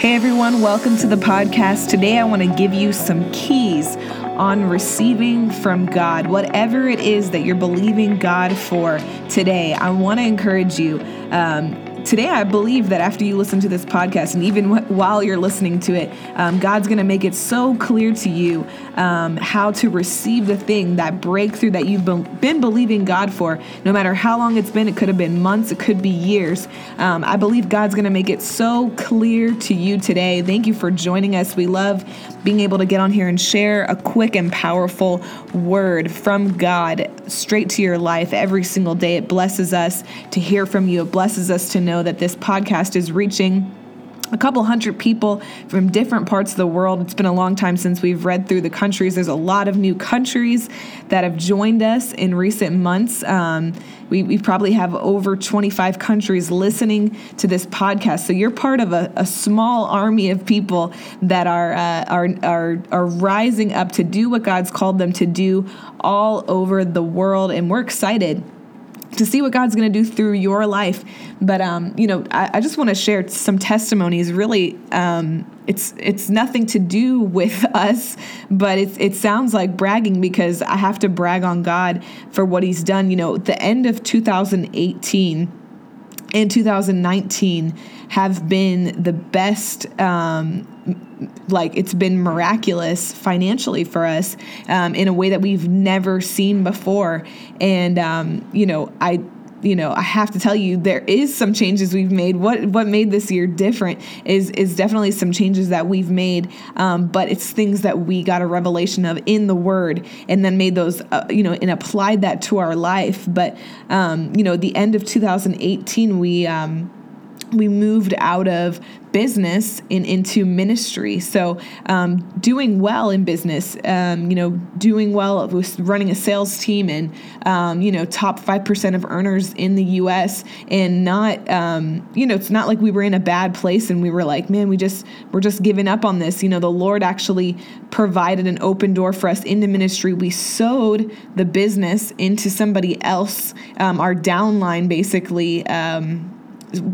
Hey everyone, welcome to the podcast. Today I want to give you some keys on receiving from God. Whatever it is that you're believing God for today, I want to encourage you. Um, today I believe that after you listen to this podcast, and even while you're listening to it, um, God's going to make it so clear to you um, how to receive the thing, that breakthrough that you've been believing God for, no matter how long it's been. It could have been months, it could be years. Um, I believe God's going to make it so clear to you today. Thank you for joining us. We love being able to get on here and share a quick and powerful word from God straight to your life every single day. It blesses us to hear from you, it blesses us to know that this podcast is reaching a couple hundred people from different parts of the world. It's been a long time since we've read through the countries. There's a lot of new countries that have joined us in recent months. Um, we, we, probably have over 25 countries listening to this podcast. So you're part of a, a small army of people that are, uh, are, are, are rising up to do what God's called them to do all over the world. And we're excited to see what God's going to do through your life. But um, you know, I, I just want to share some testimonies. Really, um, it's it's nothing to do with us, but it's it sounds like bragging because I have to brag on God for what He's done. You know, the end of 2018 and 2019 have been the best um, like it's been miraculous financially for us um, in a way that we've never seen before. And um, you know i you know i have to tell you there is some changes we've made. What what made this year different is is definitely some changes that we've made um, but it's things that we got a revelation of in the word and then made those uh, you know and applied that to our life. But um, you know the end of 2018 we um, we moved out of business and into ministry. So, um, doing well in business, um, you know, doing well with running a sales team and, um, you know, top 5% of earners in the US and not, um, you know, it's not like we were in a bad place and we were like, man, we just, we're just giving up on this. You know, the Lord actually provided an open door for us into ministry. We sowed the business into somebody else, um, our downline basically um,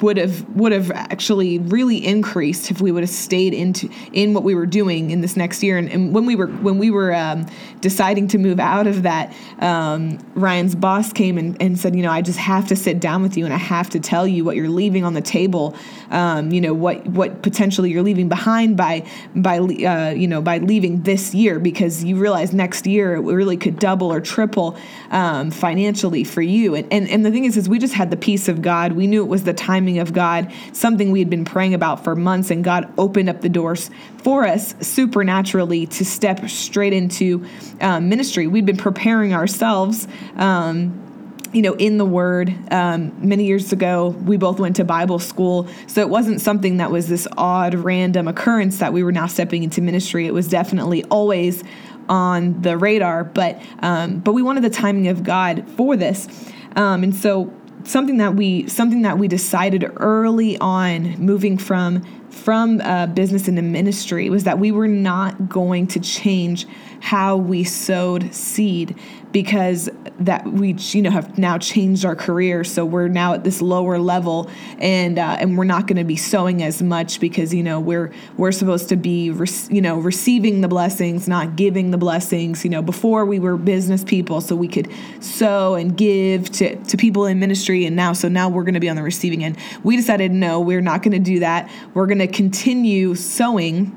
would have would have actually really increased if we would have stayed into in what we were doing in this next year. And, and when we were when we were um, deciding to move out of that um, Ryan's boss came and, and said you know I just have to sit down with you and I have to tell you what you're leaving on the table um, you know what what potentially you're leaving behind by by uh, you know by leaving this year because you realize next year it really could double or triple um, financially for you. And, and and the thing is is we just had the peace of God. We knew it was the timing of God, something we had been praying about for months, and God opened up the doors for us supernaturally to step straight into um, ministry. We'd been preparing ourselves. Um, you know, in the Word. Um, many years ago, we both went to Bible school, so it wasn't something that was this odd, random occurrence that we were now stepping into ministry. It was definitely always on the radar, but um, but we wanted the timing of God for this, um, and so something that we something that we decided early on moving from from uh, business into ministry was that we were not going to change how we sowed seed because that we you know have now changed our career. So we're now at this lower level and uh, and we're not going to be sowing as much because you know we're we're supposed to be re- you know receiving the blessings not giving the blessings. You know before we were business people so we could sow and give to to people in ministry and now so now we're going to be on the receiving end. We decided no we're not going to do that. We're going to continue sowing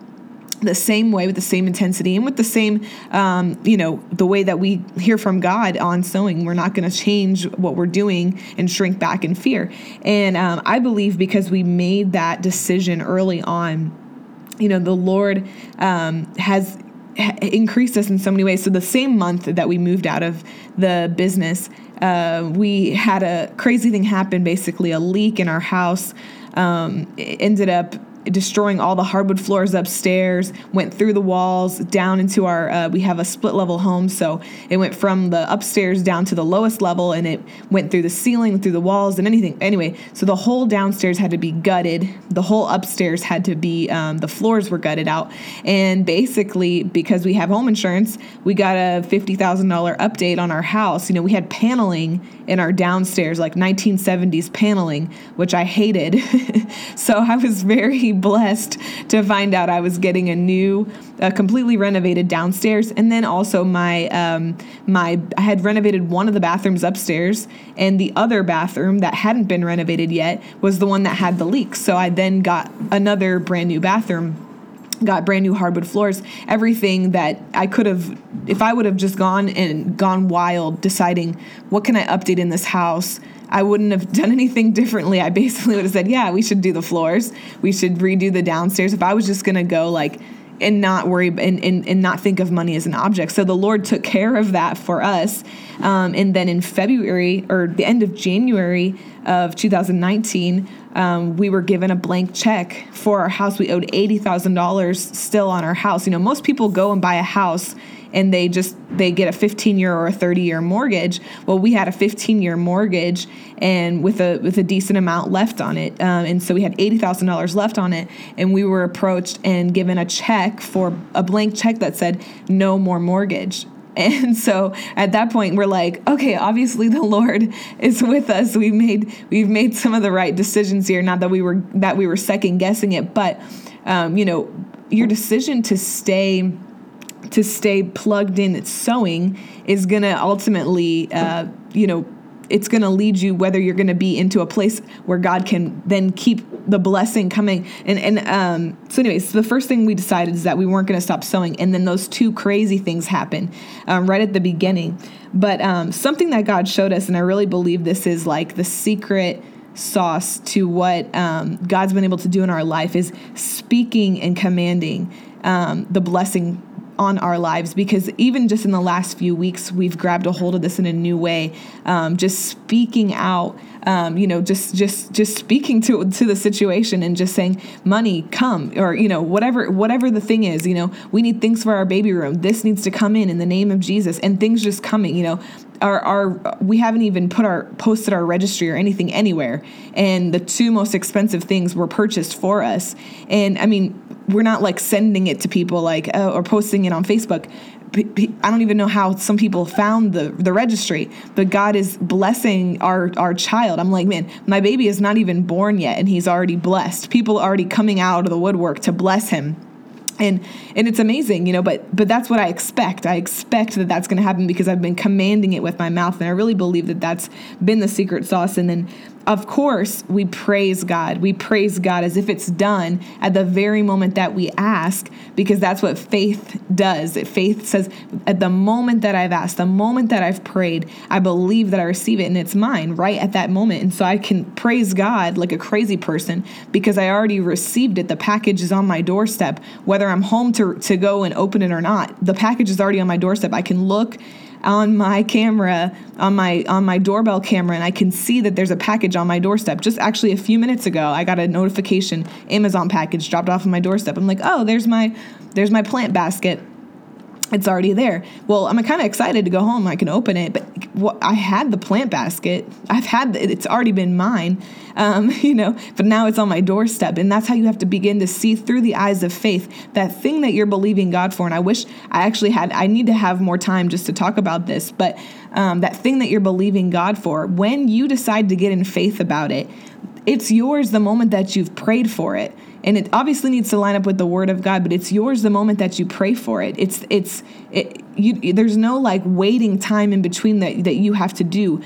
the same way with the same intensity and with the same um, you know the way that we hear from god on sowing we're not going to change what we're doing and shrink back in fear. And um, i believe because we made that decision early on you know the lord um, has increased us in so many ways. So the same month that we moved out of the business uh, we had a crazy thing happen basically. A leak in our house um, ended up destroying all the hardwood floors upstairs, went through the walls down into our, uh, we have a split level home. So it went from the upstairs down to the lowest level and it went through the ceiling, through the walls, and anything. Anyway, so the whole downstairs had to be gutted. The whole upstairs had to be, um, the floors were gutted out. And basically, because we have home insurance, we got a $50,000 update on our house. You know, we had paneling in our downstairs, like 1970s paneling, which I hated. so I was very blessed to find out I was getting a new, a completely renovated downstairs, and then also my um, my I had renovated one of the bathrooms upstairs, and the other bathroom that hadn't been renovated yet was the one that had the leaks. So I then got another brand new bathroom got brand new hardwood floors everything that i could have if i would have just gone and gone wild deciding what can i update in this house i wouldn't have done anything differently i basically would have said yeah we should do the floors we should redo the downstairs if i was just going to go like and not worry and, and, and not think of money as an object. So the Lord took care of that for us. Um, and then in February or the end of January of 2019, um, we were given a blank check for our house. We owed $80,000 still on our house. You know, most people go and buy a house and they just they get a 15 year or a 30 year mortgage. Well we had a 15 year mortgage and with a with a decent amount left on it um, and so we had $80000 left on it and we were approached and given a check for a blank check that said no more mortgage. And so at that point we're like okay obviously the lord is with us. We made we've made some of the right decisions here. Not that we were that we were second guessing it but um, you know your decision to stay to stay plugged in at sowing is going to ultimately, uh, you know, it's going to lead you whether you're going to be into a place where God can then keep the blessing coming. And and um, so, anyways, the first thing we decided is that we weren't going to stop sowing, and then those two crazy things happened um, right at the beginning. But um, something that God showed us, and I really believe this is like the secret sauce to what um, God's been able to do in our life is speaking and commanding um, the blessing on our lives because even just in the last few weeks, we've grabbed a hold of this in a new way. Um, just speaking out, um, you know, just just just speaking to to the situation and just saying, "Money, come," or you know, whatever whatever the thing is. You know, we need things for our baby room. This needs to come in in the name of Jesus, and things just coming. You know, our, our we haven't even put our posted our registry or anything anywhere and the two most expensive things were purchased for us and i mean we're not like sending it to people like uh, or posting it on Facebook. I don't even know how some people found the the registry, but God is blessing our our child. I'm like, man, my baby is not even born yet, and he's already blessed. People are already coming out of the woodwork to bless him and and it's amazing you know but but that's what i expect. I expect that that's going to happen because i've been commanding it with my mouth and i really believe that that's been the secret sauce. And then of course, we praise God. We praise God as if it's done at the very moment that we ask, because that's what faith does. Faith says, at the moment that I've asked, the moment that I've prayed, I believe that I receive it and it's mine right at that moment. And so I can praise God like a crazy person because I already received it. The package is on my doorstep, whether I'm home to, to go and open it or not. The package is already on my doorstep. I can look on my camera on my on my doorbell camera and I can see that there's a package on my doorstep. Just actually a few minutes ago, I got a notification Amazon package dropped off on my doorstep. I'm like, "Oh, there's my there's my plant basket." It's already there. Well, I'm kind of excited to go home. I can open it, but I had the plant basket. I've had it's already been mine, um, you know. But now it's on my doorstep, and that's how you have to begin to see through the eyes of faith that thing that you're believing God for. And I wish I actually had. I need to have more time just to talk about this, but um, that thing that you're believing God for, when you decide to get in faith about it, it's yours the moment that you've prayed for it and it obviously needs to line up with the word of god but it's yours the moment that you pray for it. It's it's it, you, there's no like waiting time in between that that you have to do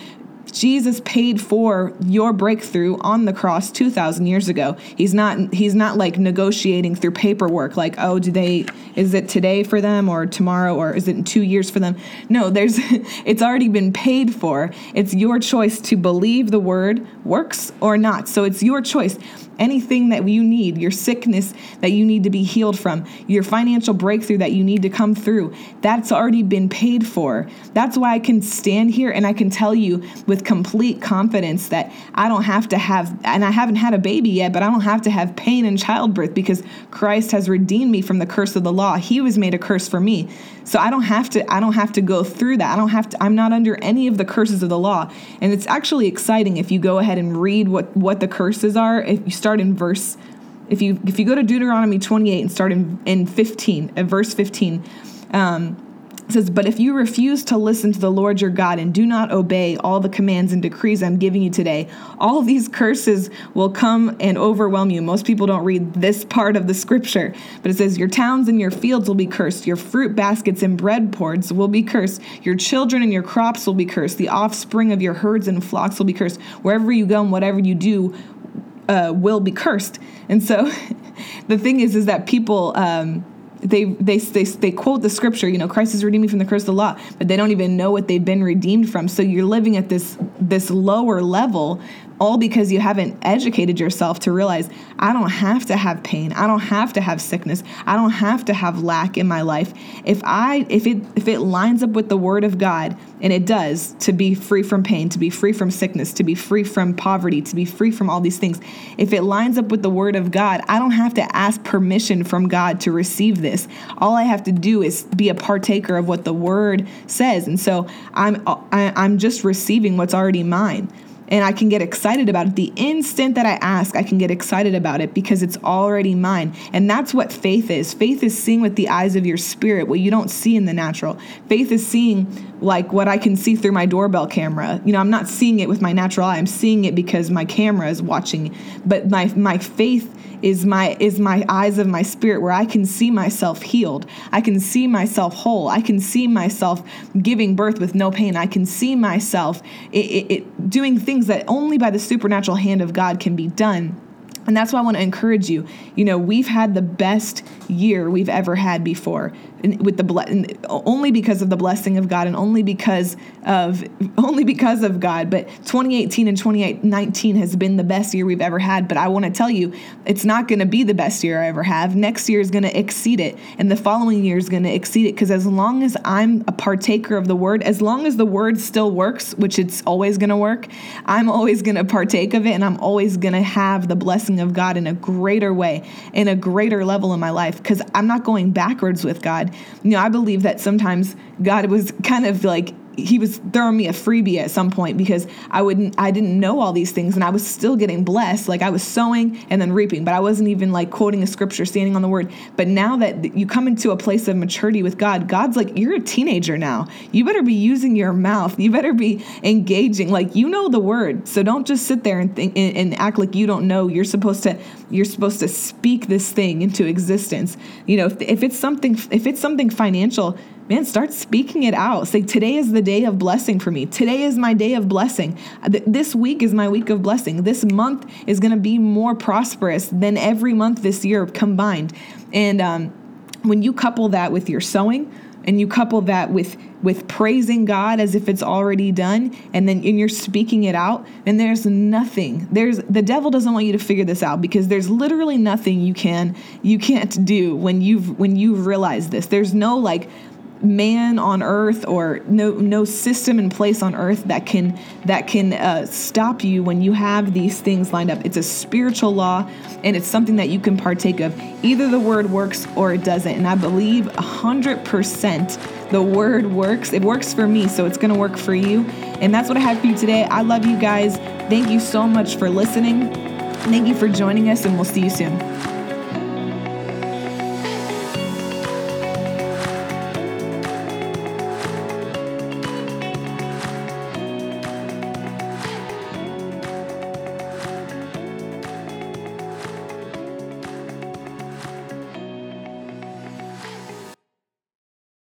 Jesus paid for your breakthrough on the cross 2000 years ago. He's not he's not like negotiating through paperwork like, "Oh, do they is it today for them or tomorrow or is it in 2 years for them?" No, there's it's already been paid for. It's your choice to believe the word works or not. So it's your choice anything that you need, your sickness that you need to be healed from, your financial breakthrough that you need to come through, that's already been paid for. That's why I can stand here and I can tell you with complete confidence that I don't have to have, and I haven't had a baby yet, but I don't have to have pain in childbirth because Christ has redeemed me from the curse of the law. He was made a curse for me. So I don't have to I don't have to go through that. I don't have to I'm not under any of the curses of the law. And it's actually exciting if you go ahead and read what what the curses are. If you start in verse if you if you go to Deuteronomy 28 and start in in 15, at verse 15, um, It says, But if you refuse to listen to the Lord your God and do not obey all the commands and decrees I'm giving you today, all these curses will come and overwhelm you. Most people don't read this part of the scripture, but it says, Your towns and your fields will be cursed, your fruit baskets and bread pours will be cursed, your children and your crops will be cursed, the offspring of your herds and flocks will be cursed. Wherever you go and whatever you do, uh, will be cursed. And so the thing is, is that people, um, they, they, they, they quote the scripture, you know, Christ is redeeming from the curse of the law, but they don't even know what they've been redeemed from. So you're living at this, this lower level all because you haven't educated yourself to realize I don't have to have pain. I don't have to have sickness. I don't have to have lack in my life. If I if it if it lines up with the word of God, and it does, to be free from pain, to be free from sickness, to be free from poverty, to be free from all these things. If it lines up with the word of God, I don't have to ask permission from God to receive this. All I have to do is be a partaker of what the word says. And so I'm I, am i am just receiving what's already mine and I can get excited about it. The instant that I ask, I can get excited about it because it's already mine. And that's what faith is. Faith is seeing with the eyes of your spirit what you don't see in the natural. Faith is seeing like what I can see through my doorbell camera. You know, I'm not seeing it with my natural eye. I'm seeing it because my camera is watching. But my my faith is my is my eyes of my spirit where I can see myself healed. I can see myself whole. I can see myself giving birth with no pain. I can see myself it, it, it, doing things that only by the supernatural hand of God can be done. And that's why I want to encourage you. You know, we've had the best year we've ever had before with the only because of the blessing of God and only because of only because of God. But 2018 and 2019 has been the best year we've ever had. But I want to tell you, it's not going to be the best year I ever have. Next year is going to exceed it, and the following year is going to exceed it. Because as long as I'm a partaker of the Word, as long as the Word still works, which it's always going to work, I'm always going to partake of it, and I'm always going to have the blessing of God in a greater way, in a greater level in my life. Because I'm not going backwards with God you know, I believe that sometimes God was kind of like he was throwing me a freebie at some point because I wouldn't I didn't know all these things and I was still getting blessed. Like I was sowing and then reaping but I wasn't even like quoting a scripture standing on the word. But now that you come into a place of maturity with God God's like you're a teenager now. You better be using your mouth. You better be engaging. Like you know the word so don't just sit there and think and, and act like you don't know. You're supposed to you're supposed to speak this thing into existence. You know if, if it's something if it's something financial man, start speaking it out. Say, today is the day of blessing for me. Today is my day of blessing. This week is my week of blessing. This month is going to be more prosperous than every month this year combined. And um, when you couple that with your sowing, and you couple that with with praising God as if it's already done and then and you're speaking it out and there's nothing there's the devil doesn't want you to figure this out because there's literally nothing you can you can't do when you've when you've realized this there's no like man on earth or no no system in place on earth that can that can uh, stop you when you have these things lined up. It's a spiritual law and it's something that you can partake of. Either the word works or it doesn't. And i believe 100% the word works. It works for me so it's to work for you. And that's what i have for you today. I love you guys. Thank you so much for listening. Thank you for joining us and we'll see you soon